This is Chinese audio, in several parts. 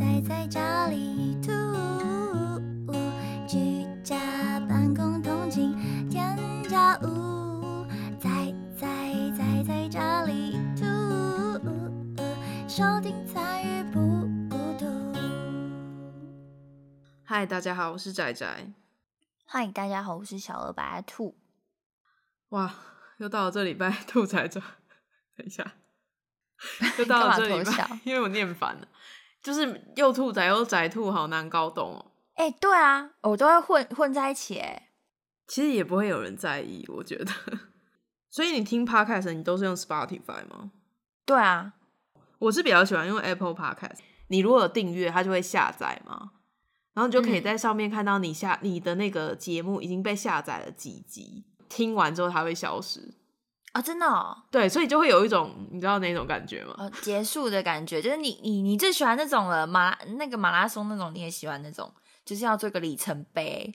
宅在家里吐，居家办公通勤添加物，宅宅宅在家里吐，收听参与不孤独。嗨，大家好，我是仔仔。嗨，大家好，我是小鹅白兔。哇，又到了这礼拜 兔仔仔，等一下，又到了这礼干嘛偷笑拜，因为我念反了，就是又兔仔又仔兔，好难搞懂哦。哎、对啊，我都会混混在一起哎。其实也不会有人在意，我觉得。所以你听 podcast 你都是用 Spotify 吗？对啊，我是比较喜欢用 Apple Podcast。你如果有订阅，它就会下载嘛，然后你就可以嗯在上面看到你下你的那个节目已经被下载了几集，听完之后它会消失。啊、真的哦，对，所以就会有一种你知道那种感觉吗？哦，结束的感觉，就是你你你最喜欢那种了，马那个马拉松那种，你也喜欢那种，就是要做一个里程碑，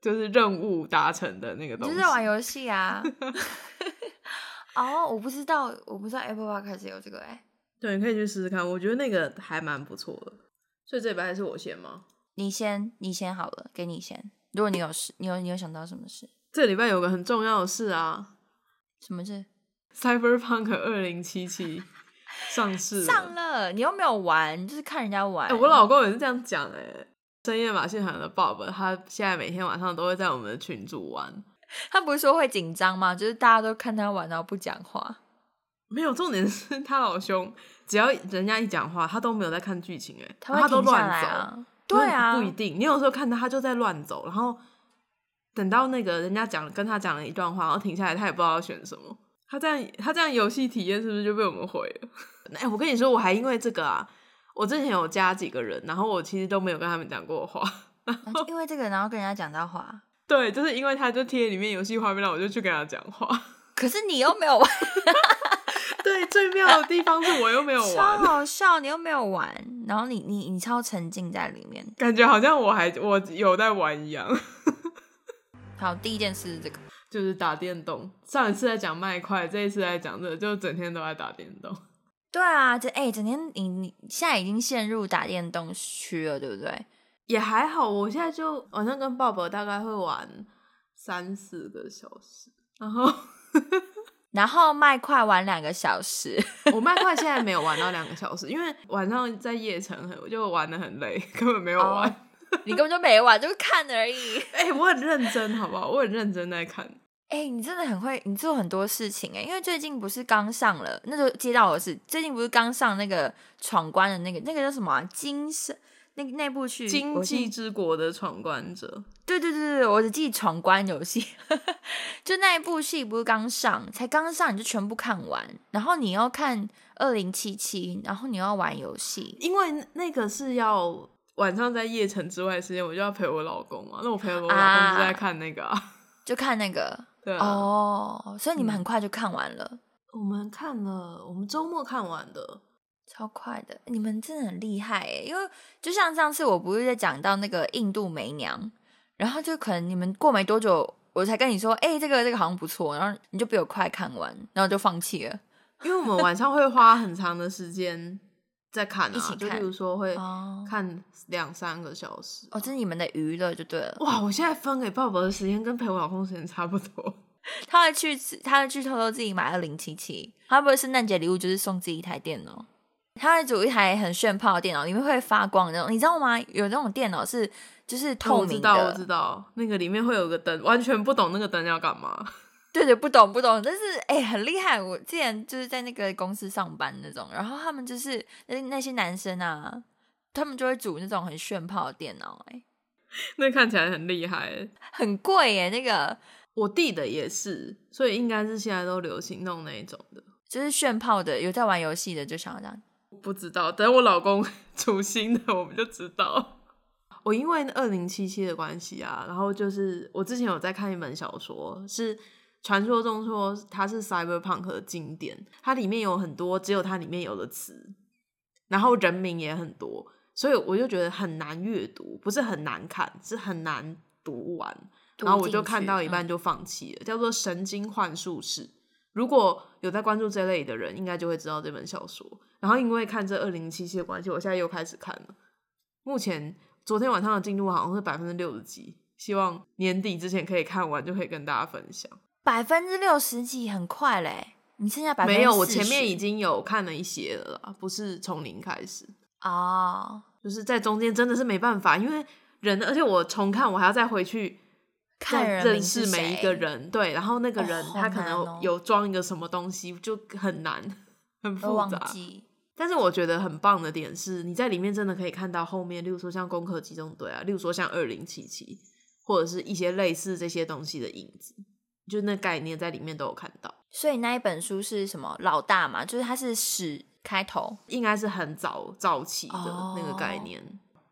就是任务达成的那个东西。就是在玩游戏啊。哦，我不知道，我不知道 Apple Podcast 有这个哎、对，你可以去试试看，我觉得那个还蛮不错的。所以这礼拜还是我先吗？你先，你先好了，给你先。如果你有事，你有你有想到什么事？这礼拜有个很重要的事啊什么是？，Cyberpunk 二零七七 上市了。上了，你又没有玩，就是看人家玩。哎、我老公也是这样讲哎、深夜马戏团的 Bob，他现在每天晚上都会在我们的群组玩。他不是说会紧张吗？就是大家都看他玩，然后不讲话。没有重点是他老兄，只要人家一讲话，他都没有在看剧情哎、他都乱走。啊。对啊，不一定。你有时候看他，他就在乱走，然后等到那个人家讲跟他讲了一段话，然后停下来，他也不知道要选什么。他这样，他这样游戏体验是不是就被我们毁了？哎、我跟你说，我还因为这个啊，我之前有加几个人，然后我其实都没有跟他们讲过话。然后因为这个，然后跟人家讲到话。对，就是因为他就贴里面游戏画面，然后我就去跟他讲话。可是你又没有玩，对，最妙的地方是我又没有玩超，好笑，你又没有玩，然后你你你超沉浸在里面。感觉好像我还我有在玩一样。好，第一件事是这个，就是打电动，上一次在讲麦块，这一次在讲这个，就整天都在打电动。对啊，这哎、整天你你现在已经陷入打电动区了，对不对？也还好，我现在就晚上跟鲍勃大概会玩三四个小时，然后 然后麦块玩两个小时，我麦块现在没有玩到两个小时，因为晚上在夜城很，我就玩的很累，根本没有玩。哦 你根本就没玩，就是看而已。哎、我很认真，好不好？我很认真在看。哎、你真的很会，你做很多事情哎、因为最近不是刚上了，那就接到我是最近不是刚上那个闯关的那个那个叫什么啊？金是那那部剧，经我济之国的闯关者，对对对对，我只记闯关游戏，就那一部戏不是刚上，才刚上你就全部看完，然后你要看二零七七，然后你要玩游戏，因为那个是要晚上在夜城之外的时间，我就要陪我老公嘛。那我陪我老公就在看那个啊，就看那个对啊。哦，所以你们嗯很快就看完了，我们看了，我们周末看完的。超快的，你们真的很厉害诶，因为就像上次我不是在讲到那个印度梅娘，然后就可能你们过没多久，我才跟你说，哎、这个这个好像不错，然后你就比我快看完，然后就放弃了。因为我们晚上会花很长的时间在看啊，一起看就比如说会哦看两三个小时。哦，这是你们的娱乐就对了。哇，我现在分给爸爸的时间跟陪我老公时间差不多。他会去，他会去偷偷自己买二零七七，他不会圣诞节礼物就是送自己一台电脑，他会组一台很炫炮的电脑，里面会发光的那种，你知道吗？有那种电脑是就是透明的，我知道，我知道，那个里面会有个灯，完全不懂那个灯要干嘛。对对，不懂不懂，但是哎、很厉害。我之前就是在那个公司上班那种，然后他们就是那那些男生啊，他们就会组那种很炫炮的电脑、哎，那看起来很厉害。很贵耶，那个我弟的也是，所以应该是现在都流行弄那一种的。就是炫炮的，有在玩游戏的就想要这样。不知道，等我老公 出新的，我们就知道。我因为二零七七的关系啊，然后就是我之前有在看一本小说，是传说中说它是 cyberpunk 的经典，它里面有很多只有它里面有的词，然后人名也很多，所以我就觉得很难阅读，不是很难看，是很难读完。读然后我就看到一半嗯就放弃了，叫做《神经幻术士》。如果有在关注这类的人，应该就会知道这本小说。然后因为看这二零七七的关系，我现在又开始看了。目前昨天晚上的进度好像是百分之六十几，希望年底之前可以看完，就可以跟大家分享。百分之六十几很快嘞，你剩下百分之没有，我前面已经有看了一些了啦，不是从零开始，哦，就是在中间真的是没办法，因为人，而且我重看我还要再回去看人认识每一个人，对，然后那个人他可能有装一个什么东西，就很难，很复杂。但是我觉得很棒的点是，你在里面真的可以看到后面，例如说像《攻壳机动队》啊，例如说像二零七七，或者是一些类似这些东西的影子，就那概念在里面都有看到。所以那一本书是什么？老大嘛，就是它是史开头。应该是很早早期的哦那个概念。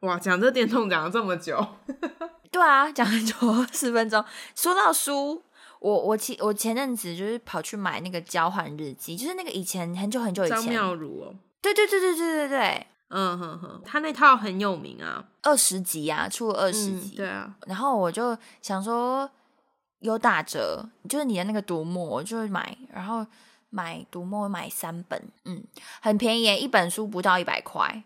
哇，讲这电动讲了这么久，对啊，讲很久，十分钟。说到书，我我前我前阵子就是跑去买那个交换日记，就是那个以前很久很久以张前，妙如哦，对对对对对对对，嗯哼哼，他那套很有名啊，二十集啊，出了二十嗯集，对啊，然后我就想说有打折，就是你的那个读墨，我就买，然后买读墨买三本，嗯，很便宜耶，一本书不到一百块。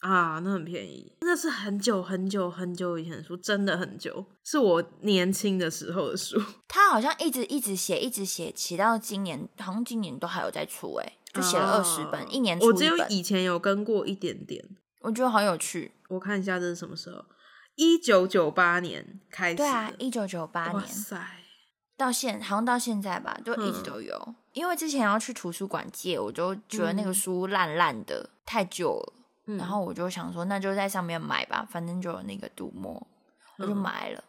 啊，那很便宜，那是很久很久很久以前的书，真的很久，是我年轻的时候的书，他好像一直一直写，一直写，写到今年，好像今年都还有在出，哎，就写了二十本，啊一年出我只有，以前有跟过一点点，我觉得好有趣。我看一下这是什么时候，一九九八年开始，对啊，一九九八年哇塞，到现，好像到现在吧，就一直嗯都有。因为之前要去图书馆借，我就觉得那个嗯书烂烂的，太旧了。嗯然后我就想说，那就在上面买吧，反正就有那个读墨，我就嗯买了。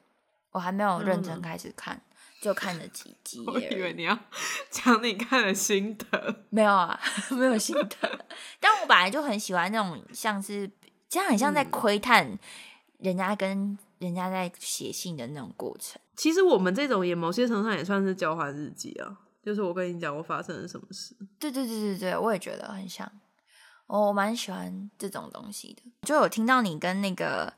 我还没有认真开始看，就看了几集 我以。为你要 讲你看的心得，没有啊，没有心得。但我本来就很喜欢那种像是，这样很像在嗯窥探人家跟人家在写信的那种过程。其实我们这种也某些程度上也算是交换日记啊，就是我跟你讲我发生了什么事。对对对对对，我也觉得很像。哦我蛮喜欢这种东西的，就有听到你跟那个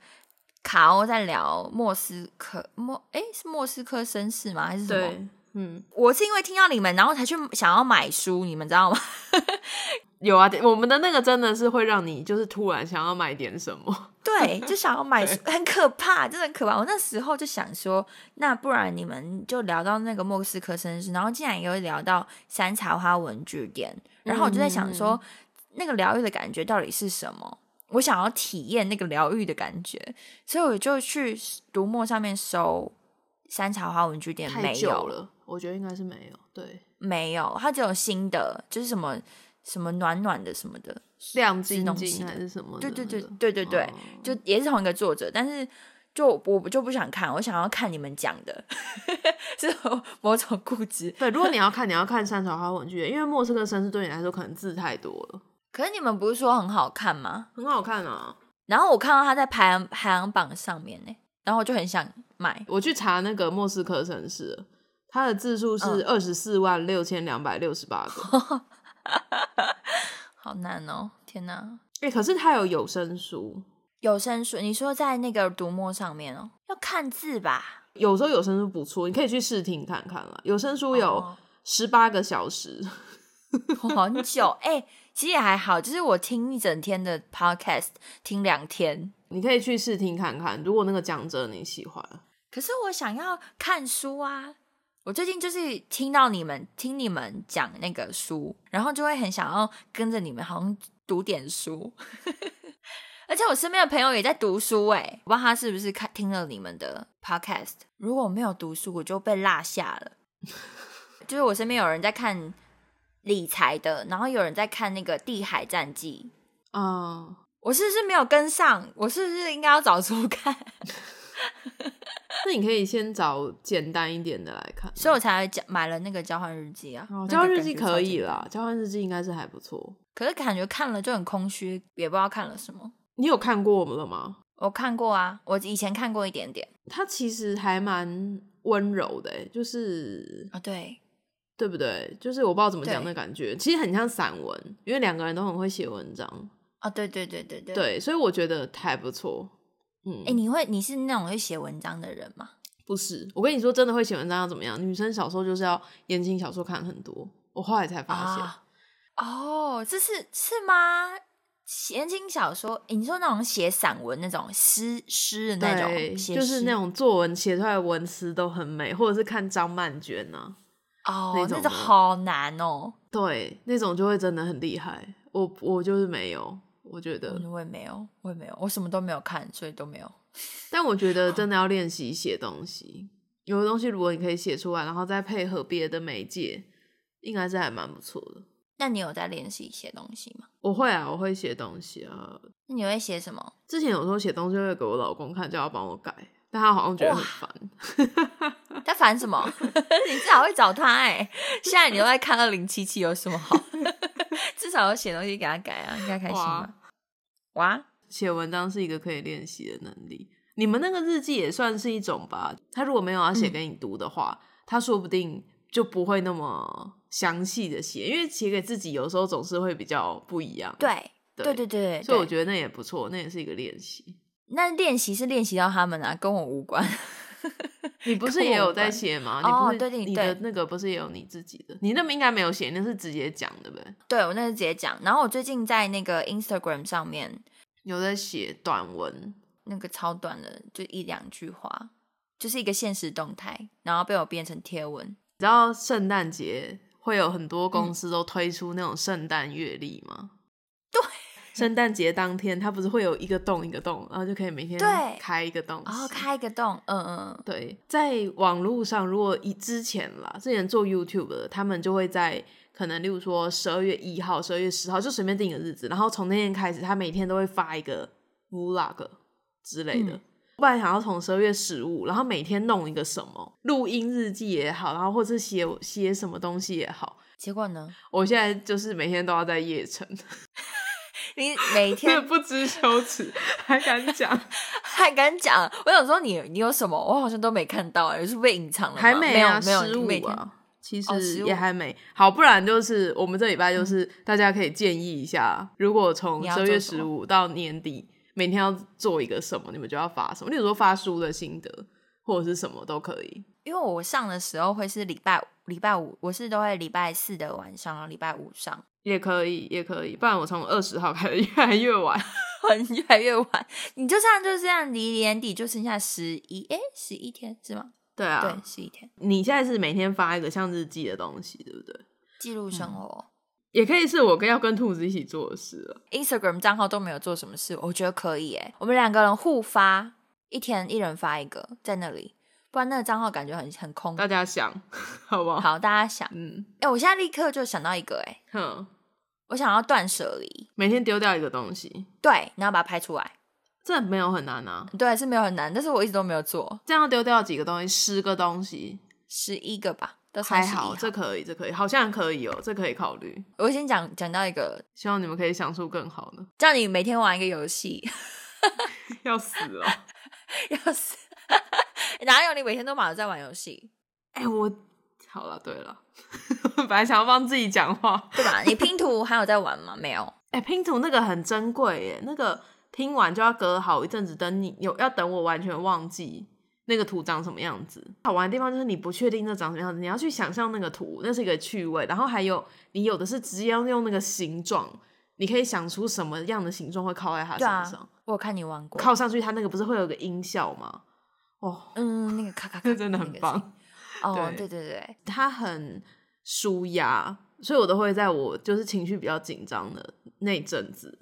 卡欧在聊莫斯科莫，哎，是莫斯科绅士吗？还是什么？对，嗯，我是因为听到你们，然后才去想要买书，你们知道吗？有啊，我们的那个真的是会让你就是突然想要买点什么。对，就想要买，很可怕，真的很可怕。我那时候就想说，那不然你们就聊到那个莫斯科绅士，然后竟然也会聊到山茶花文具店，然后我就在想说，那个疗愈的感觉到底是什么？我想要体验那个疗愈的感觉，所以我就去读墨上面搜山茶花文具店，太没有，了，我觉得应该是没有。对，没有，它只有新的，就是什么什么暖暖的什么的，亮晶晶还是什么的对对对那个对对对，哦就也是同一个作者，但是就我就不想看，我想要看你们讲的，是有某种固执。对，如果你要看，你要看山茶花文具，因为莫斯科绅士对你来说可能字太多了，可是你们不是说很好看吗？很好看啊。然后我看到他在排行排行榜上面呢，然后我就很想买。我去查那个莫斯科绅士，它的字数是嗯二十四万六千两百六十八个。好难哦！天哪，哎、可是它有有声书，有声书，你说在那个读墨上面哦，要看字吧？有时候有声书不错，你可以去试听看看啦。有声书有哦十八个小时，很久哎、其实也还好，就是我听一整天的 podcast，听两天。你可以去试听看看。如果那个讲者你喜欢，可是我想要看书啊！我最近就是听到你们听你们讲那个书，然后就会很想要跟着你们，好像读点书。而且我身边的朋友也在读书、欸，我不知道他是不是看听了你们的 podcast。如果我没有读书，我就被落下了。就是我身边有人在看理财的，然后有人在看那个《地海战记》，嗯、我是不是没有跟上？我是不是应该要找书 看？那你可以先找简单一点的来看。所以我才交买了那个交换日记啊。哦，交换日记可以啦，交换日记应该是还不错。可是感觉看了就很空虚，也不知道看了什么。你有看过我们了吗？我看过啊，我以前看过一点点它其实还蛮温柔的、欸，就是啊、对，对不对？就是我不知道怎么讲对那感觉，其实很像散文，因为两个人都很会写文章，啊、对对对对对。对，所以我觉得还不错。嗯，哎、你会你是那种会写文章的人吗？不是，我跟你说，真的会写文章要怎么样？女生小时候就是要言情小说看很多，我后来才发现，啊哦，这是是吗？言情小说，你说那种写散文那种诗诗的那，种，就是那种作文写出来的文词都很美，或者是看张曼娟呢、哦，那种那种好难哦。对，那种就会真的很厉害。我我就是没有，我觉得，我也没有，我也没有，我什么都没有看，所以都没有。但我觉得真的要练习写东西。有的东西如果你可以写出来，然后再配合别的媒介，应该是还蛮不错的。那你有在练习写东西吗？我会啊，我会写东西啊。那你会写什么？之前有时候写东西会给我老公看，叫他帮我改，但他好像觉得很烦。他烦什么？你至少会找他哎、现在你都在看二零七七，有什么好？至少有写东西给他改啊，应该开心吧？哇，写文章是一个可以练习的能力。你们那个日记也算是一种吧。他如果没有要写给你读的话，他说不定就不会那么详细的写，因为写给自己有时候总是会比较不一样。对对对对所以我觉得那也不错，那也是一个练习。那练习是练习到他们啊，跟我无关。你不是也有在写吗？哦你不是对对你的对那个不是也有你自己的？你那么应该没有写，那是直接讲的呗？对我那是直接讲，然后我最近在那个 Instagram 上面有在写短文，那个超短的，就一两句话，就是一个现实动态，然后被我变成贴文。你知道圣诞节会有很多嗯公司都推出那种圣诞月历吗？对，圣诞节当天它不是会有一个洞一个洞，然后就可以每天对开一个洞，然后。开一个洞，嗯嗯，对，在网络上，如果以之前啦，之前做 YouTube 的，他们就会在可能，例如说十二月一号、十二月十号，就随便定一个日子，然后从那天开始，他每天都会发一个 Vlog 之类的。嗯不然想要从十二月十五，然后每天弄一个什么录音日记也好，然后或是写写什么东西也好，结果呢？我现在就是每天都要在夜城，你每天不知羞耻，还敢讲？还敢讲？我想说你你有什么？我好像都没看到、欸，是被隐藏了吗？还没啊，有没有，十你每天其哦实也还没、好，不然就是我们这礼拜就是、大家可以建议一下，如果从十二月十五到年底，每天要做一个什么，你们就要发什么，例如说发书的心得或者是什么都可以。因为我上的时候会是礼拜，礼拜五我是都会礼拜四的晚上，然后礼拜五上，也可以，也可以，不然我从二十号开始 越来越晚。很越来越晚。你就这样就这样，离年底就剩下十一哎十一天是吗？对啊，对，十一天，你现在是每天发一个像日记的东西，对不对？记录生活。也可以是我跟要跟兔子一起做的事了。Instagram 账号都没有做什么事，我觉得可以诶。我们两个人互发，一天一人发一个，在那里，不然那个账号感觉很很空。大家想 好不好？好，大家想，嗯，哎、我现在立刻就想到一个，哎，哼，我想要断舍离，每天丢掉一个东西，对，然后把它拍出来，这没有很难啊。对，是没有很难，但是我一直都没有做，这样丢掉几个东西，十个东西十一个吧，都还好，这可以，这可以，好像可以哦，这可以考虑。我先讲讲到一个，希望你们可以想出更好的。叫你每天玩一个游戏，要死哦！要死，哪有你每天都忙着在玩游戏，哎、我好了，对了，本来想要帮自己讲话。对吧？你拼图还有在玩吗？没有，哎、拼图那个很珍贵耶，那个拼完就要隔好一阵子，等你有要等我完全忘记那个图长什么样子。好玩的地方就是你不确定那长什么样子，你要去想象那个图，那是一个趣味。然后还有你有的是直接要用那个形状，你可以想出什么样的形状会靠在它对啊身上，我看你玩过，靠上去它那个不是会有个音效吗？哦，嗯，那个咔咔咔，真的很棒。哦，对对对对，它很舒压，所以我都会在我就是情绪比较紧张的那阵子，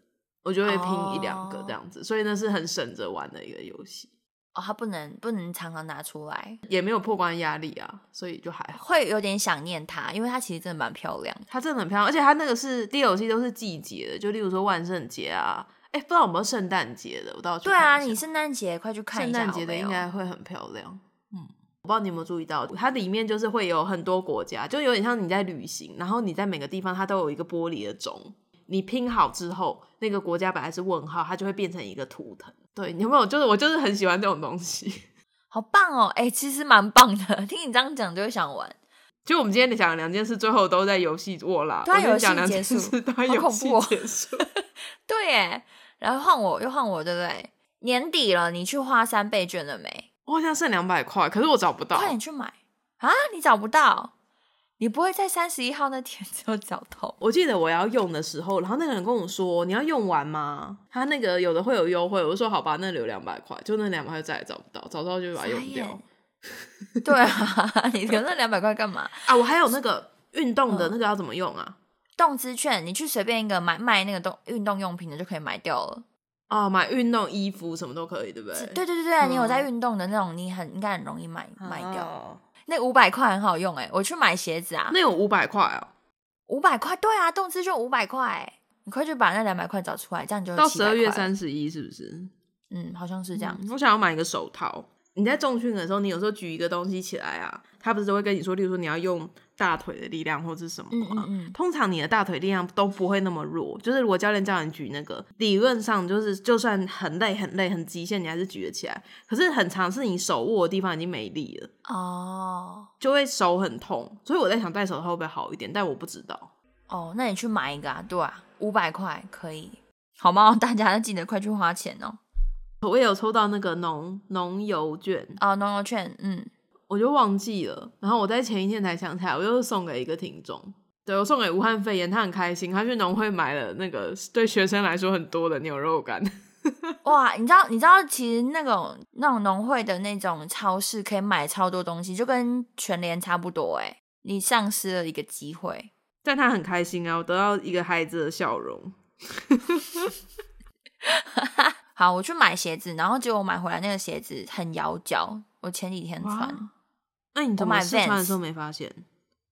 我就会拼一两个这样子，所以那是很省着玩的一个游戏，哦，它不能不能常常拿出来，也没有破关压力啊，所以就还好。会有点想念它，因为它其实真的蛮漂亮。它真的很漂亮，而且它那个是 DLC 都是季节的，就例如说万圣节啊，哎、不知道有没有圣诞节的，我倒要去对啊，你圣诞节快去看圣一下诞节的应该会很漂亮。嗯，我不知道你有没有注意到，它里面就是会有很多国家，就有点像你在旅行，然后你在每个地方它都有一个玻璃的钟，你拼好之后，那个国家本来是问号，它就会变成一个图腾。对，你有没有？就是我就是很喜欢这种东西。好棒哦！哎、其实蛮棒的，听你这样讲就会想玩。就我们今天讲的两件事，最后都在游戏握啦。对啊我跟你讲两游戏结束件事都在好游戏恐怖哦。对耶，然后换我又换我，对不对？年底了，你去花三倍券了没？我好像剩两百块，可是我找不到快。点去买啊！你找不到，你不会在三十一号那天只有脚痛？我记得我要用的时候，然后那个人跟我说：“你要用完吗？”他那个有的会有优惠，我就说：“好吧，那留两百块。”就那两百块再也找不到，找到就把它用掉。对啊，你留那两百块干嘛啊？我还有那个 运动的那个要怎么用啊？动资券，你去随便一个买卖那个动运动用品的就可以买掉了。哦，买运动衣服什么都可以，对不对？对对对对，你有在运动的那种，你很应该很容易买卖掉。那五百块很好用哎，我去买鞋子啊。那有五百块哦，五百块，对啊，动资就五百块，你快去把那两百块找出来，这样就到十二月三十一，是不是？嗯，好像是这样。我想要买一个手套。你在重训的时候，你有时候举一个东西起来啊，他不是都会跟你说，例如说你要用大腿的力量或者什么嗯？通常你的大腿力量都不会那么弱，就是如果教练叫你举那个，理论上就是就算很累很累很极限，你还是举得起来。可是很长是你手握的地方已经没力了哦，就会手很痛。所以我在想戴手套会不会好一点，但我不知道。哦，那你去买一个啊，对啊，五百块可以，好吗？大家记得快去花钱哦。我也有抽到那个农农油券啊，农油券，嗯，我就忘记了，然后我在前一天才想起来，我又送给一个听众，对我送给武汉肺炎，他很开心，他去农会买了那个对学生来说很多的牛肉干。哇，你知道你知道其实那种那种农会的那种超市可以买超多东西，就跟全联差不多哎，你丧失了一个机会，但他很开心啊，我得到一个孩子的笑容。好，我去买鞋子，然后结果我买回来那个鞋子很咬脚。我前几天穿，那你怎么试穿的时候没发现？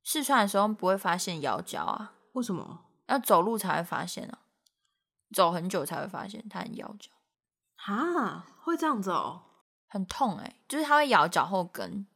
试穿的时候不会发现咬脚啊？为什么？要走路才会发现啊，走很久才会发现它很咬脚。哈，会这样子哦？很痛哎，就是它会咬脚后跟，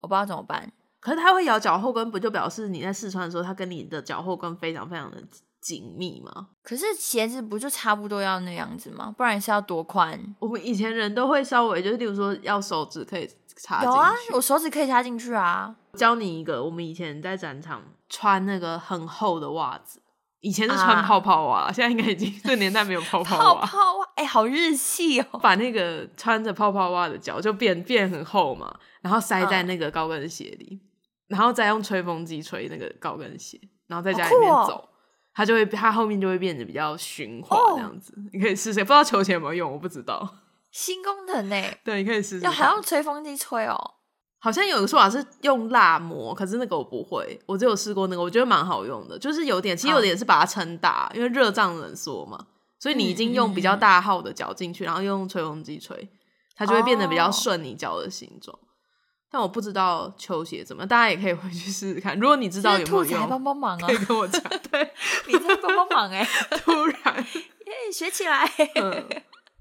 我不知道怎么办。可是它会咬脚后跟，不就表示你在试穿的时候，它跟你的脚后跟非常非常的。紧密吗？可是鞋子不就差不多要那样子吗？不然是要多宽？我们以前人都会稍微，就是例如说要手指可以插进去。有啊，我手指可以插进去啊。教你一个，我们以前在展场穿那个很厚的袜子，以前是穿泡泡袜，现在应该已经 这年代没有泡泡袜。泡泡袜，哎，好日系哦！把那个穿着泡泡袜的脚就变变很厚嘛，然后塞在那个高跟鞋里，然后再用吹风机吹那个高跟鞋，然后在家里面走。它就会，它后面就会变得比较循滑这样子。你可以试试，不知道球鞋有没有用，我不知道。新功能呢？对，你可以试试。要还用吹风机吹哦？好像有个说法是用蜡膜，可是那个我不会，我只有试过那个，我觉得蛮好用的。就是有点，其实有点是把它撑大，因为热胀冷缩嘛。所以你已经用比较大号的脚进去，然后用吹风机吹，它就会变得比较顺你脚的形状。但我不知道球鞋怎么，大家也可以回去试试看。如果你知道有没有用，帮帮忙啊！可以跟我讲。对，你在帮帮忙哎！突然，耶，学起来。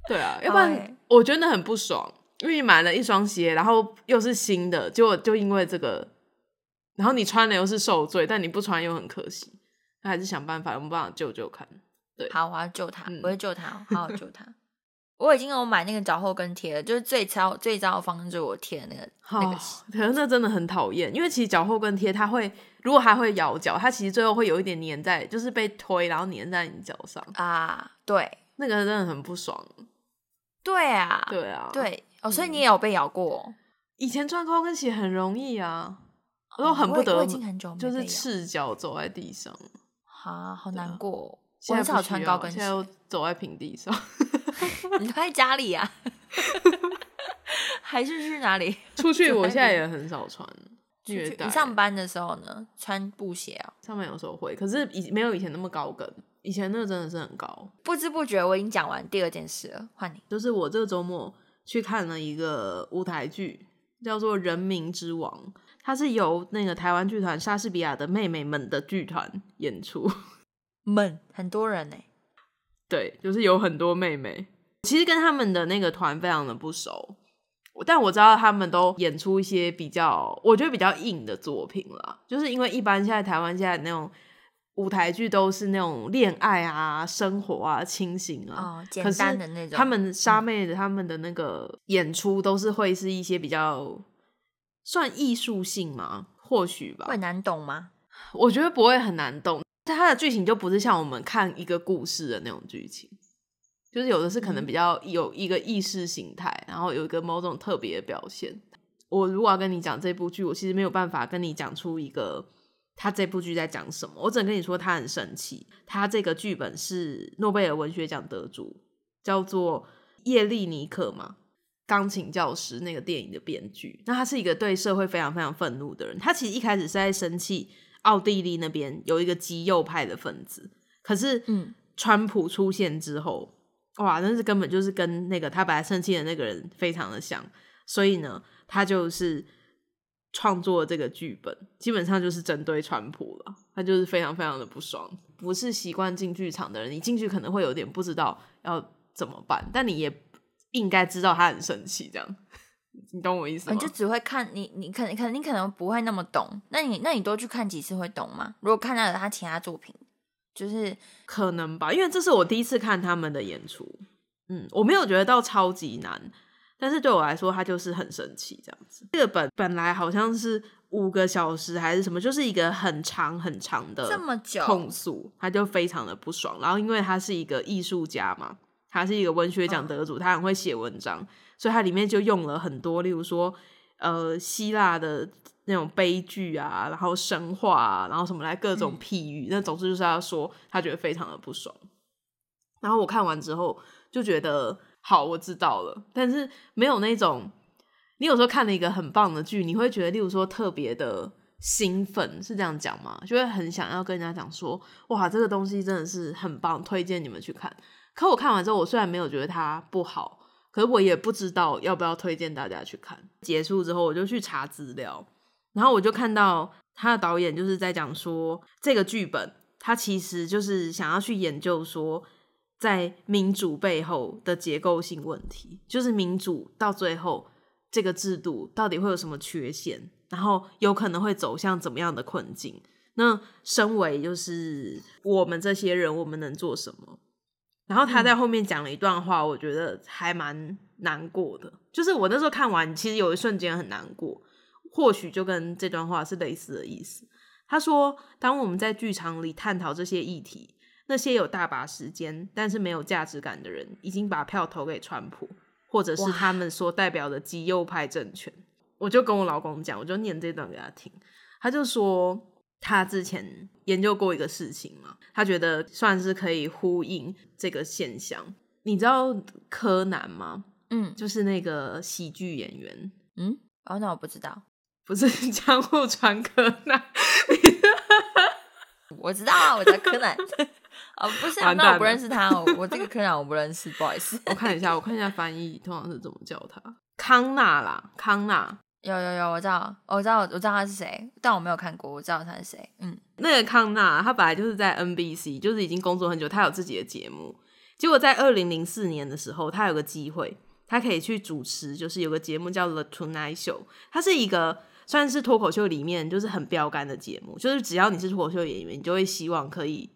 对啊，要不然我觉得很不爽，因为你买了一双鞋，然后又是新的，结果就因为这个，然后你穿了又是受罪，但你不穿又很可惜。那还是想办法，有没有办法救救看？对，好，我要救他，我会救他，好好救他。我已经有买那个脚后跟贴了，就是最糟最糟的方式就是我贴的那个那个。可是那真的很讨厌，因为其实脚后跟贴它会，如果还会咬脚，它其实最后会有一点粘在，就是被推然后粘在你脚上啊。对，那个真的很不爽。对啊，对啊，对哦，所以你也有被咬过？以前穿高跟鞋很容易啊，我都很不得，就是赤脚走在地上，啊，好难过。我很少穿高跟鞋，现在走在平地上。你在家里呀？还是去哪里？出去，我现在也很少穿。你上班的时候呢？穿布鞋啊？上班有时候会，可是以没有以前那么高跟。以前那个真的是很高。不知不觉我已经讲完第二件事了，换你。就是我这个周末去看了一个舞台剧，叫做《人民之王》，它是由那个台湾剧团莎士比亚的妹妹们的剧团演出。们很多人呢。对，就是有很多妹妹，其实跟他们的那个团非常的不熟，但我知道他们都演出一些比较，我觉得比较硬的作品了。就是因为一般现在台湾现在那种舞台剧都是那种恋爱啊、生活啊、清醒啊，简单的那种。他们沙妹的他们的那个演出都是会是一些比较算艺术性嘛，或许吧。会难懂吗？我觉得不会很难懂。但它的剧情就不是像我们看一个故事的那种剧情，就是有的是可能比较有一个意识形态，然后有一个某种特别的表现。我如果要跟你讲这部剧，我其实没有办法跟你讲出一个他这部剧在讲什么。我只能跟你说，他很神奇。他这个剧本是诺贝尔文学奖得主，叫做叶利尼克嘛，钢琴教师那个电影的编剧。那他是一个对社会非常非常愤怒的人。他其实一开始是在生气奥地利那边有一个极右派的分子，可是嗯，川普出现之后，哇，那是根本就是跟那个他本来生气的那个人非常的像，所以呢，他就是创作这个剧本，基本上就是针对川普了。他就是非常非常的不爽，不是习惯进剧场的人，你进去可能会有点不知道要怎么办，但你也应该知道他很生气，这样，你懂我意思吗？你就只会看你，你可能可能你可能不会那么懂，那你那你多去看几次会懂吗？如果看到了他其他作品，就是可能吧，因为这是我第一次看他们的演出，嗯，我没有觉得到超级难，但是对我来说，他就是很神奇这样子。这个本本来好像是五个小时还是什么，就是一个很长很长的这么久控诉，他就非常的不爽。然后因为他是一个艺术家嘛，他是一个文学奖得主，他很会写文章，所以他里面就用了很多，例如说呃希腊的那种悲剧啊，然后神话啊，然后什么来各种譬喻，那总之就是要说他觉得非常的不爽。然后我看完之后就觉得好，我知道了，但是没有那种你有时候看了一个很棒的剧，你会觉得例如说特别的兴奋，是这样讲吗？就会很想要跟人家讲说，哇，这个东西真的是很棒，推荐你们去看。可我看完之后，我虽然没有觉得它不好，可是我也不知道要不要推荐大家去看。结束之后，我就去查资料，然后我就看到他的导演就是在讲说，这个剧本他其实就是想要去研究说，在民主背后的结构性问题，就是民主到最后这个制度到底会有什么缺陷，然后有可能会走向怎么样的困境。那身为就是我们这些人，我们能做什么？然后他在后面讲了一段话，我觉得还蛮难过的。就是我那时候看完，其实有一瞬间很难过，或许就跟这段话是类似的意思。他说：“当我们在剧场里探讨这些议题，那些有大把时间但是没有价值感的人，已经把票投给川普，或者是他们所代表的极右派政权。”我就跟我老公讲，我就念这段给他听，他就说。他之前研究过一个事情嘛，他觉得算是可以呼应这个现象。你知道柯南吗？嗯就是那个喜剧演员，嗯，哦，那我不知道，不是 江户川柯南。我知道，我叫柯南。哦，不是、啊，那我不认识他，我我这个科长我不认识，不好意思。我看一下，我看一下翻译通常是怎么叫他？康纳啦，康纳。有有有，我知道，我知道，我知道他是谁，但我没有看过，我知道他是谁。嗯，那个康纳，他本来就是在 NBC，就是已经工作很久，他有自己的节目。结果在二零零四年的时候，他有个机会，他可以去主持，就是有个节目叫《The Tonight Show》，它是一个算是脱口秀里面就是很标杆的节目，就是只要你是脱口秀演员，你就会希望可以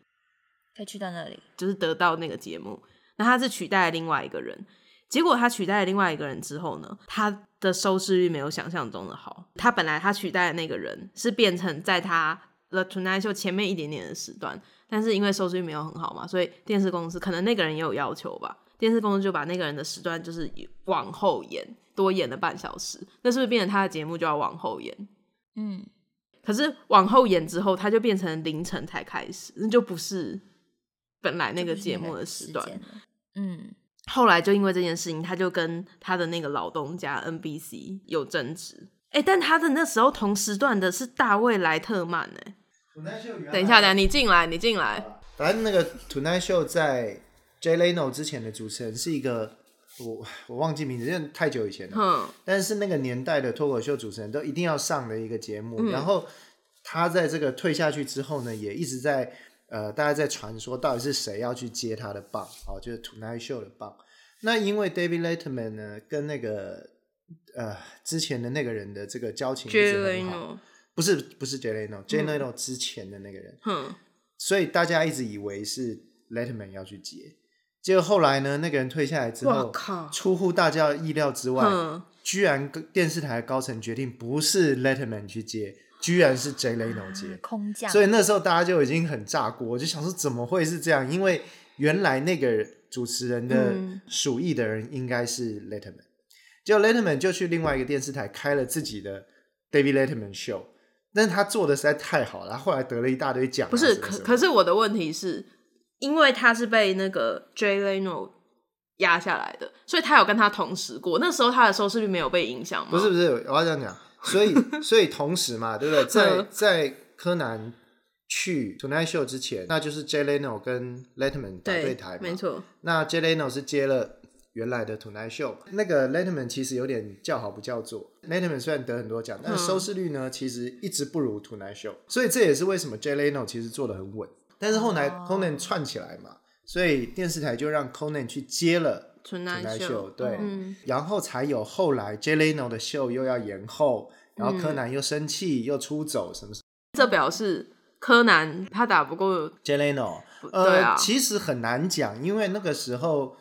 可以去到那里。就是得到那个节目。那他是取代了另外一个人，结果他取代了另外一个人之后呢，他的收视率没有想象中的好。他本来他取代的那个人是变成在他 The Tonight Show 前面一点点的时段，但是因为收视率没有很好嘛，所以电视公司可能那个人也有要求吧，电视公司就把那个人的时段就是往后延，多延了半小时。那是不是变成他的节目就要往后延？嗯，可是往后延之后，他就变成凌晨才开始，那就不是本来那个节目的时段。嗯，后来就因为这件事情，他就跟他的那个老东家 NBC 有争执。哎、但他的那时候同时段的是大卫莱特曼哎、等一下，等一下，你进来，你进来。反正那个 Tonight Show 在 Jay Leno 之前的主持人是一个我我忘记名字，因为太久以前了。嗯，但是那个年代的脱口秀主持人都一定要上的一个节目。嗯然后他在这个退下去之后呢，也一直在呃，大家在传说到底是谁要去接他的棒哦，就是 Tonight Show 的棒。那因为 David Letterman 呢，跟那个呃之前的那个人的这个交情一 Jay 直很好不是不是 Jay Leno，Jay Leno 之前的那个人，嗯，所以大家一直以为是 Letterman 要去接，结果后来呢，那个人退下来之哇后，靠，出乎大家意料之外，哼，居然跟电视台的高层决定不是 Letterman 去接，居然是 Jay Leno 接。空降。所以那时候大家就已经很炸锅，我就想说怎么会是这样？因为原来那个主持人的嗯属意的人应该是 Letterman，结果 Letterman 就去另外一个电视台开了自己的 David Letterman Show，但是他做的实在太好了，他后来得了一大堆奖啊、不是，可可是我的问题是，因为他是被那个 Jay Leno 压下来的，所以他有跟他同时过。那时候他的收视率没有被影响吗？不是不是，我要这样讲，所以 所以同时嘛，对不对？在嗯在柯南去 Tonight Show 之前，那就是 Jay Leno 跟 Letterman 打对对台嘛，没错。那 Jay Leno 是接了原来的 Tonight Show，那个 Letterman 其实有点叫好不叫座。Letterman 虽然得很多奖，但是收视率呢，其实一直不如 Tonight Show，所以这也是为什么 Jay Leno 其实做的很稳。但是后来哦 Conan 串起来嘛，所以电视台就让 Conan 去接了 Tonight Tonight Show，Show，对，嗯然后才有后来 Jay Leno 的秀又要延后，然后柯南又生气又出走什么什么。这表示柯南他打不过 Jay Leno，对呃，啊其实很难讲，因为那个时候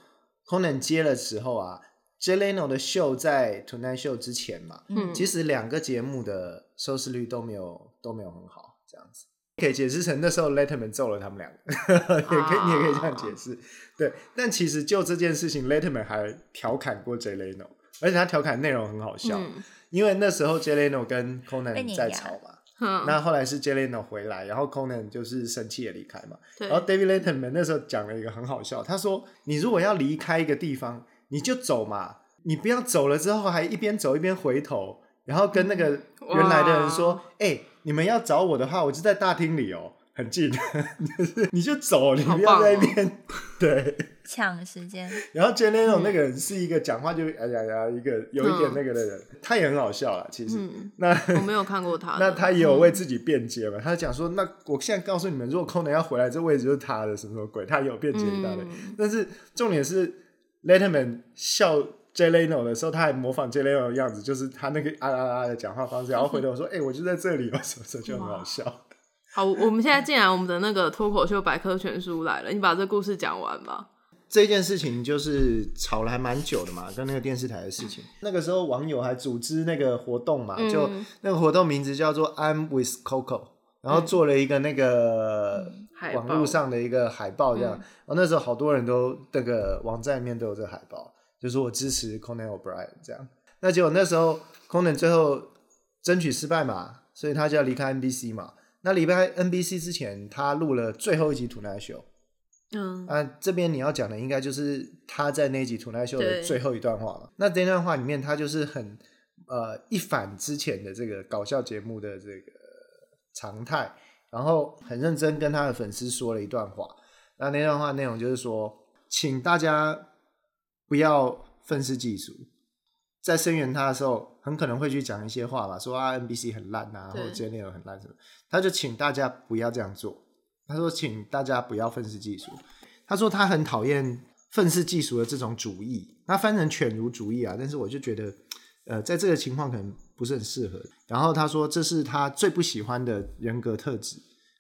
Conan 接的时候啊，Jay Leno 的秀在 Tonight Show 之前嘛，嗯其实两个节目的收视率都没有都没有很好，这样子。可以解释成那时候 Letterman 揍了他们两个，也可以，你也可以这样解释。对，但其实就这件事情，Letterman 还调侃过 Jay Leno，而且他调侃内容很好笑，嗯。因为那时候 Jay Leno 跟 Conan 在吵嘛，那后来是 Jay Leno 回来，然后 Conan 就是生气的离开嘛。然后 David Letterman 那时候讲了一个很好笑，他说：“你如果要离开一个地方，你就走嘛，你不要走了之后还一边走一边回头，然后跟那个原来的人说：‘哎、你们要找我的话，我就在大厅里哦，很近，就是你就走，你不要在那边。对，抢时间，然后 Jay Leno 那个人是一个讲话就哎呀呀一个有一点那个的人，他也很好笑啦，其实。嗯，那我没有看过他，那他也有为自己辩解嘛？他讲说，那我现在告诉你们，如果 Conan 要回来，这位置就是他的，什么什么鬼？他也有辩解一大堆。嗯但是重点是，Letterman 笑 Jay Leno 的时候，他还模仿 Jay Leno 的样子，就是他那个啊啊啊的讲话方式，然后回头说：“哎、我就在这里哦，什么什么，就很好笑。好，我们现在进来我们的那个脱口秀百科全书来了，你把这故事讲完吧。这件事情就是吵了还蛮久的嘛，跟那个电视台的事情。那个时候网友还组织那个活动嘛，就嗯那个活动名字叫做 I'm with Coco，然后做了一个那个网络上的一个海报，这样。然后那时候好多人都那个网站里面都有这个海报，就是我支持 Conan O'Brien 这样。那结果那时候 Conan 最后争取失败嘛，所以他就要离开 NBC 嘛。那礼拜 NBC 之前，他录了最后一集《Tonight Show》。嗯，啊，这边你要讲的应该就是他在那一集《Tonight Show》的最后一段话嘛。那这段话里面，他就是很呃一反之前的这个搞笑节目的这个常态，然后很认真跟他的粉丝说了一段话。那那段话内容就是说，请大家不要愤世嫉俗，在声援他的时候，很可能会去讲一些话吧，说啊 NBC 很烂啊，或对者这些内容很烂什么。他就请大家不要这样做。他说，请大家不要愤世嫉俗。他说他很讨厌愤世嫉俗的这种主义，他翻成犬儒主义啊，但是我就觉得，呃，在这个情况可能不是很适合。然后他说这是他最不喜欢的人格特质，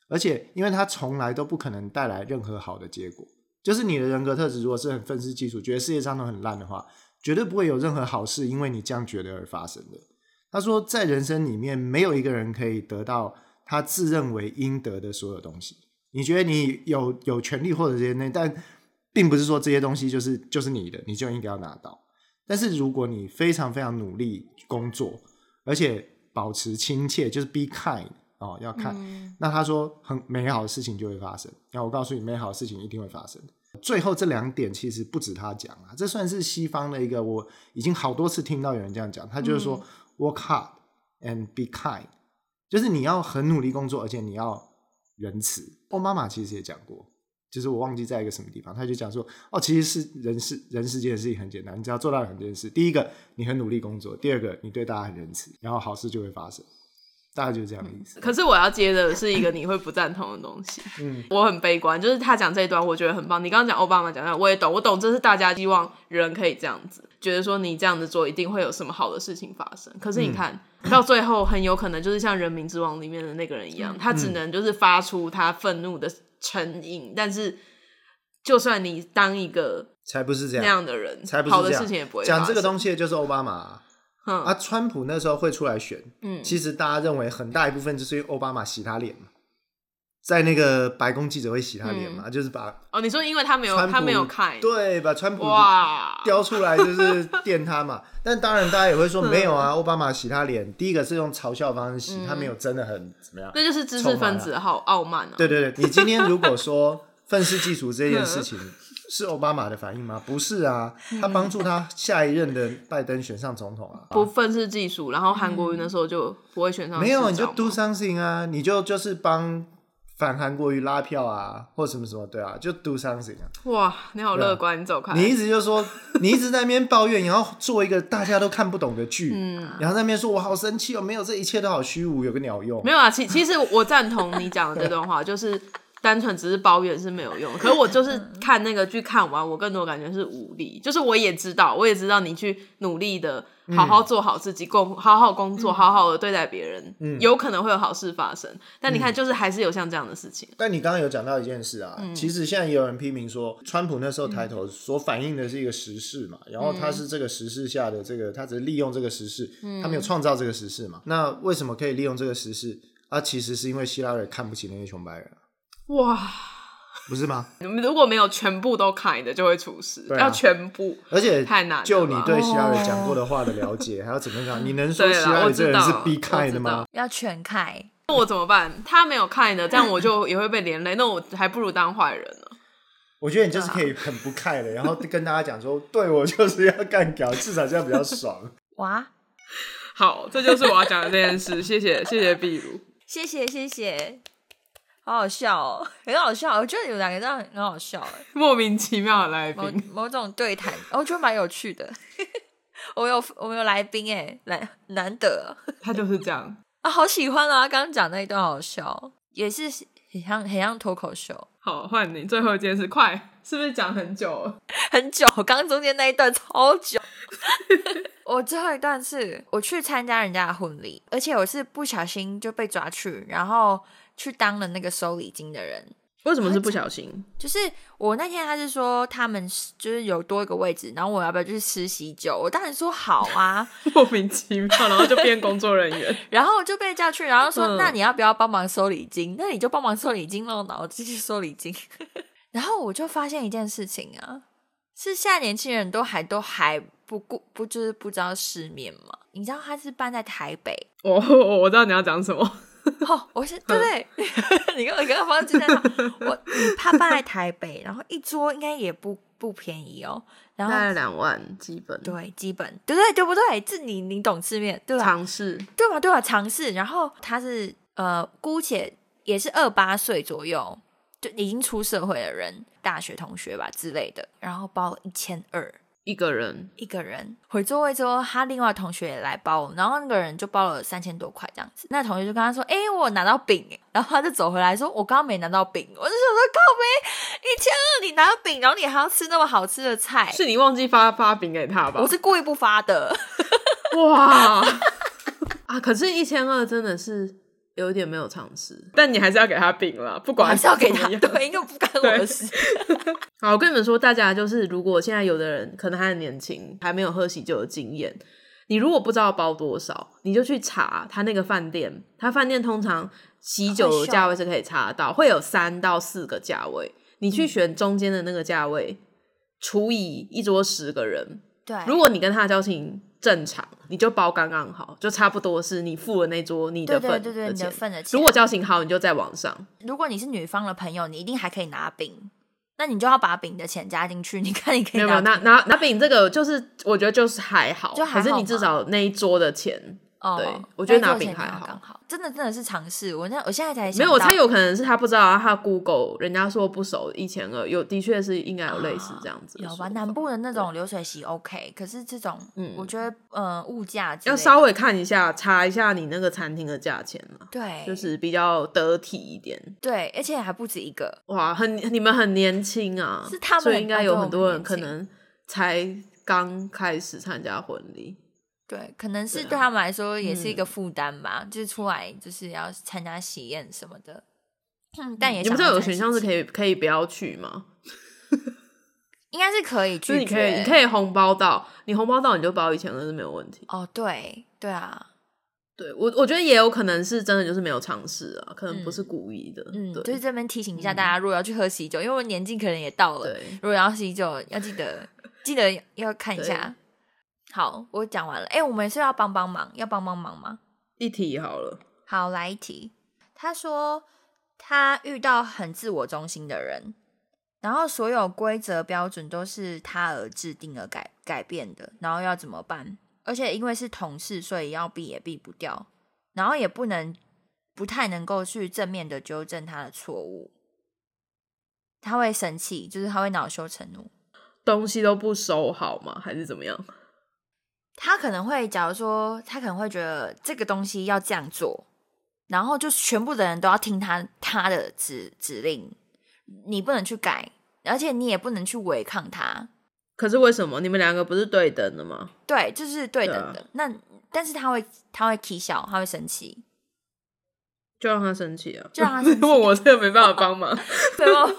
而且因为他从来都不可能带来任何好的结果。就是你的人格特质如果是很愤世嫉俗，觉得世界上都很烂的话，绝对不会有任何好事因为你这样觉得而发生的。他说，在人生里面，没有一个人可以得到他自认为应得的所有东西。你觉得你有有权利获得这些东西，但并不是说这些东西就是就是你的，你就应该要拿到。但是如果你非常非常努力工作，而且保持亲切，就是 be kind 哦，要看。那他说很美好的事情就会发生。那我告诉你，美好的事情一定会发生。最后这两点其实不止他讲啊，这算是西方的一个，我已经好多次听到有人这样讲，他就是说、work hard and be kind，就是你要很努力工作，而且你要仁慈。我妈妈其实也讲过，就是我忘记在一个什么地方，他就讲说，哦，其实是人世人世间的事情很简单，你只要做到两件事：第一个，你很努力工作；第二个，你对大家很仁慈，然后好事就会发生。大概就是这样的意思。可是我要接的是一个你会不赞同的东西。嗯，我很悲观，就是他讲这一段，我觉得很棒。你刚刚讲奥巴马讲的，我也懂，我懂，这是大家希望人可以这样子，觉得说你这样子做一定会有什么好的事情发生。可是你看、到最后，很有可能就是像《人民之王》里面的那个人一样，他只能就是发出他愤怒的声音，但是就算你当一个才不是这样那样，的人，才不是。好的事情也不会讲这个。东西的就是奥巴马啊。嗯啊，川普那时候会出来选，嗯其实大家认为很大一部分就是因为奥巴马洗他脸嘛，在那个白宫记者会洗他脸嘛，就是把哦，你说因为他没有他没有看，对，把川普哇，雕出来就是电他嘛。但当然大家也会说没有啊，奥巴马洗他脸，第一个是用嘲笑方式洗，他没有真的很怎么样。那就是知识分子好傲慢啊。对对对，你今天如果说愤世嫉俗这件事情 是奥巴马的反应吗？不是啊，他帮助他下一任的拜登选上总统啊。不愤世嫉俗，然后韩国瑜那时候就不会选上。没有，你就 do something 啊，你就就是帮反韩国瑜拉票啊，或什么什么，对啊，就 do something 啊。哇，你好乐观，你走开。你一直就说，你一直在那边抱怨，然后做一个大家都看不懂的剧，然后在那边说我好生气哦，没有这一切都好虚无，有个鸟用。没有啊，其其实我赞同你讲的这段话，就是单纯只是抱怨是没有用。可是我就是看那个剧看完，我更多感觉是无力。就是我也知道，我也知道你去努力的好好做好自己，工好好工作，好好的对待别人，嗯有可能会有好事发生。但你看，就是还是有像这样的事情。但你刚刚有讲到一件事啊，其实现在也有人批评说，川普那时候抬头所反映的是一个时事嘛，然后他是这个时事下的这个，他只是利用这个时事，他没有创造这个时事嘛。那为什么可以利用这个时事？啊，其实是因为希拉里看不起那些穷白人啊，哇，不是吗？你们如果没有全部都看的，就会出事。啊要全部，而且太难了就你吧对希拉里讲过的话的了解，还要怎么样？你能说对啦希拉里这人是我知道 be 我 kind 知道的吗？要全开。那我怎么办？他没有看的，这样我就也会被连累。那我还不如当坏人呢。我觉得你就是可以很不 kind 的，然后跟大家讲说，对我就是要干掉，至少这样比较爽。哇，好，这就是我要讲的这件事。谢谢，谢谢壁如。谢谢谢谢，好好笑哦，很好笑。我觉得你们两个这样很好笑哎，莫名其妙的来某宾，某种对谈，哦我觉得蛮有趣的。我有我们有来宾哎，来难得他就是这样。啊，好喜欢啊！刚刚讲那一段好笑，也是很像很像脱口秀，好，换你最后一件事，快，是不是讲很久了？很久。刚刚中间那一段超久。我最后一段是我去参加人家的婚礼，而且我是不小心就被抓去，然后去当了那个收礼金的人。为什么是不小心？就是我那天他是说他们就是有多一个位置，然后我要不要去吃喜酒？我当然说好啊，莫名其妙，然后就变工作人员。然后就被叫去，然后说、嗯那你要不要帮忙收礼金？那你就帮忙收礼金喽，然后继续收礼金。然后我就发现一件事情啊，是现在年轻人都还都还不顾不就是不知道世面嘛？你知道他是办在台北，我我我知道你要讲什么。哦，我是对不对？你跟我刚刚方记在哪？我你他办在台北，然后一桌应该也不不便宜哦。然后大概两万基本，对，基本对不对？对不对？这你你懂吃面对吧？尝试对吧？对吧？尝试。然后他是呃，姑且也是二八岁左右，就已经出社会的人，大学同学吧之类的。然后包一千二一个人，一个人回座位之后，他另外同学也来包，然后那个人就包了三千多块这样子。那同学就跟他说：“哎、我拿到饼哎。”然后他就走回来说：“我刚刚没拿到饼。”我就想说：“靠呗，一千二你拿到饼，然后你还要吃那么好吃的菜。”是你忘记发发饼给他吧？我是故意不发的，哇 啊！可是，一千二真的是有一点没有尝试，但你还是要给他饼了，不管还是要给他对，因为不干我的事。好，我跟你们说，大家就是，如果现在有的人可能还很年轻，还没有喝喜酒的经验，你如果不知道包多少，你就去查他那个饭店，他饭店通常喜酒的价位是可以查得到，会有三到四个价位，你去选中间的那个价位，除以一桌十个人，对，如果你跟他的交情正常，你就包刚刚好，就差不多是你付了那桌你的对份对对对，你的。份的钱。如果交情好，你就在网上。如果你是女方的朋友，你一定还可以拿饼，那你就要把饼的钱加进去。你看，你可以拿饼拿拿饼这个，就是我觉得就是还好，就还好可是你至少那一桌的钱哦，对我觉得拿饼还好刚刚好，真的真的是尝试。我那我现在才没有，我猜有可能是他不知道，他 Google 人家说不熟一千二，有的确是应该有类似这样子的有吧？南部的那种流水席 OK，可是这种，嗯我觉得呃物价要稍微看一下，查一下你那个餐厅的价钱嘛，对，就是比较得体一点。对，而且还不止一个。哇，很你们很年轻啊，是他们所以应该有很多人可能才刚开始参加婚礼。对，可能是对他们来说也是一嗯个负担吧，就是出来就是要参加喜宴什么的。嗯，但也你们这有选项是可以可以不要去吗？应该是可以拒绝，就是你可以你可以红包到，你红包到你就包一千二是没有问题。哦，对对啊，对我我觉得也有可能是真的就是没有尝试啊，可能不是故意的。嗯，对就是这边提醒一下大家，如果要去喝喜酒，因为我年纪可能也到了，对如果要喜酒，要记得记得要看一下。好，我讲完了。哎、我们是要帮帮忙，要帮帮忙吗？一题好了，好，来一题。他说他遇到很自我中心的人，然后所有规则标准都是他而制定而改改变的，然后要怎么办？而且因为是同事，所以要避也避不掉，然后也不能不太能够去正面的纠正他的错误，他会生气，就是他会恼羞成怒。东西都不收好吗？还是怎么样？他可能会，假如说他可能会觉得这个东西要这样做，然后就全部的人都要听他他的指指令，你不能去改，而且你也不能去违抗他。可是为什么你们两个不是对等的吗？对，就是对等的。啊那但是他会他会气笑，他会生气，就让他生气啊！就让他 生气问我这个没办法帮忙。对吗？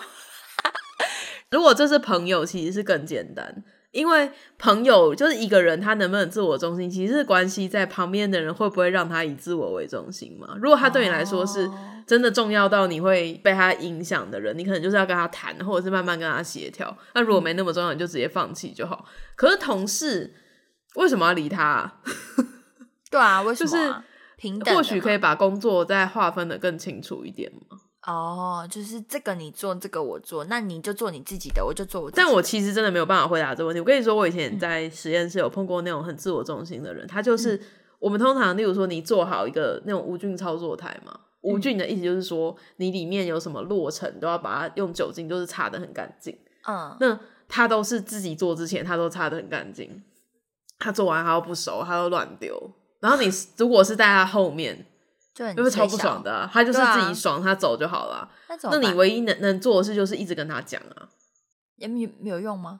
如果这是朋友，其实是更简单，因为朋友就是一个人，他能不能自我中心，其实是关系在旁边的人会不会让他以自我为中心嘛。如果他对你来说是哦真的重要到你会被他影响的人，你可能就是要跟他谈，或者是慢慢跟他协调。那如果没那么重要，你就直接放弃就好。可是同事为什么要理他啊、对啊，为什么、就是啊？平等，或许可以把工作再划分的更清楚一点嘛。哦，就是这个你做，这个我做，那你就做你自己的，我就做我自己的。但我其实真的没有办法回答这个问题。我跟你说，我以前在实验室有碰过那种很自我中心的人，他就是、我们通常，例如说你做好一个那种无菌操作台嘛，无菌的意思就是说你里面有什么落尘都要把它用酒精就是擦的很干净。嗯，那他都是自己做之前，他都擦的很干净，他做完他又不熟，他又乱丢。然后你 如果是在他后面，就很就会超不爽的啊、他就是自己爽，他走就好了啊。那你唯一能能做的事就是一直跟他讲啊。也没没有用吗？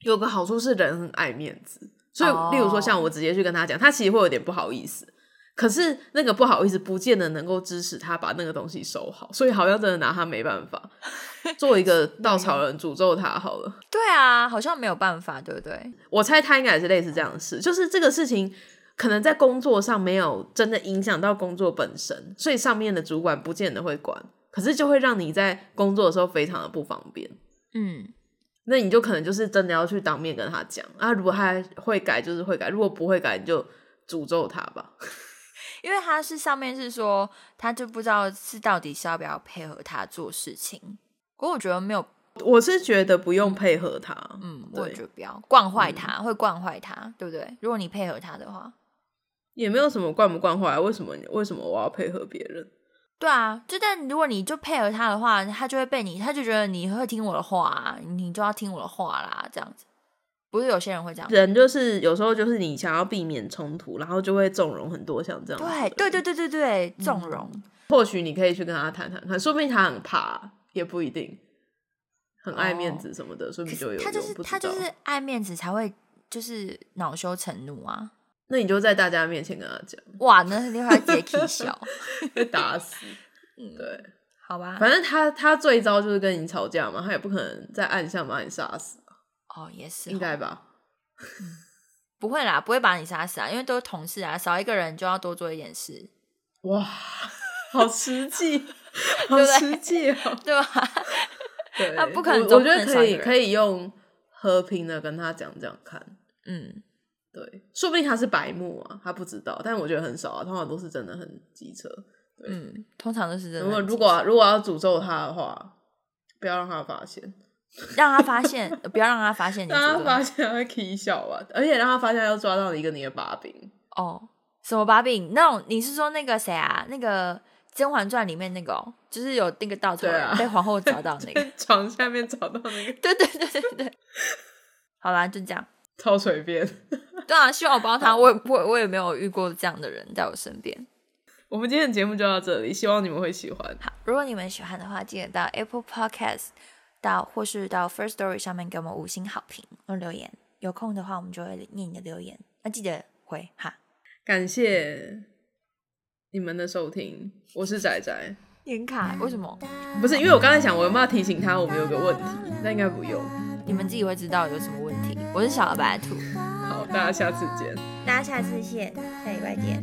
有个好处是人很爱面子，所以哦例如说像我直接去跟他讲，他其实会有点不好意思。可是那个不好意思，不见得能够支持他把那个东西收好，所以好像真的拿他没办法。做一个稻草人诅咒他好了，对啊，好像没有办法，对不对？我猜他应该也是类似这样的事，就是这个事情可能在工作上没有真的影响到工作本身，所以上面的主管不见得会管，可是就会让你在工作的时候非常的不方便。嗯，那你就可能就是真的要去当面跟他讲啊，如果他会改就是会改，如果不会改你就诅咒他吧。因为他是上面是说，他就不知道是到底是要不要配合他做事情。不过我觉得没有，我是觉得不用配合他，嗯，我觉得不要惯坏他，会惯坏他，对不对？如果你配合他的话，也没有什么惯不惯坏，为什么为什么我要配合别人？对啊，就但如果你就配合他的话，他就会被你，他就觉得你会听我的话、啊，你就要听我的话啦，这样子。不是有些人会这样，人就是有时候就是你想要避免冲突，然后就会纵容很多像这样。对对对对对对，纵容，或许你可以去跟他谈谈看，说不定他很怕，也不一定，很爱面子什么的，说不定就有。他就是他就是爱面子才会就是恼羞成怒啊！那你就在大家面前跟他讲，哇，那肯定会直接气笑，被打死。嗯对，好吧？反正他他最糟就是跟你吵架嘛，他也不可能在暗巷把你杀死，哦，也是，应该吧？不会啦，不会把你杀死啊，因为都是同事啊，少一个人就要多做一点事，哇，好实际，好实际哦。对吧？对，他不可能我觉得可以可以用和平的跟他讲讲看。嗯，对，说不定他是白目啊，他不知道，但我觉得很少啊，通常都是真的很机车。嗯，通常都是真的如果如果如果要诅咒他的话，不要让他发现，让他发现，不要让他发现你让他发现他会啼笑吧，而且让他发现要抓到一个你的把柄。哦，什么把柄？那种你是说那个谁啊？那个《甄嬛传》里面那个、哦，就是有那个稻草对啊人被皇后找到那个。床下面找到那个对对对对对。好啦，就这样。超随便。对啊，希望我帮他，我也我我也没有遇过这样的人在我身边。我们今天的节目就到这里，希望你们会喜欢。好，如果你们喜欢的话，记得到 Apple Podcast 到或是到 First Story 上面给我们五星好评或留言。有空的话，我们就会念你的留言，那记得回哈。感谢你们的收听，我是仔仔。严卡为什么？不是因为我刚才想我有没有提醒他我们有个问题，那应该不用。你们自己会知道有什么问题。我是小白兔，好，大家下次见。大家下次见，下礼拜见。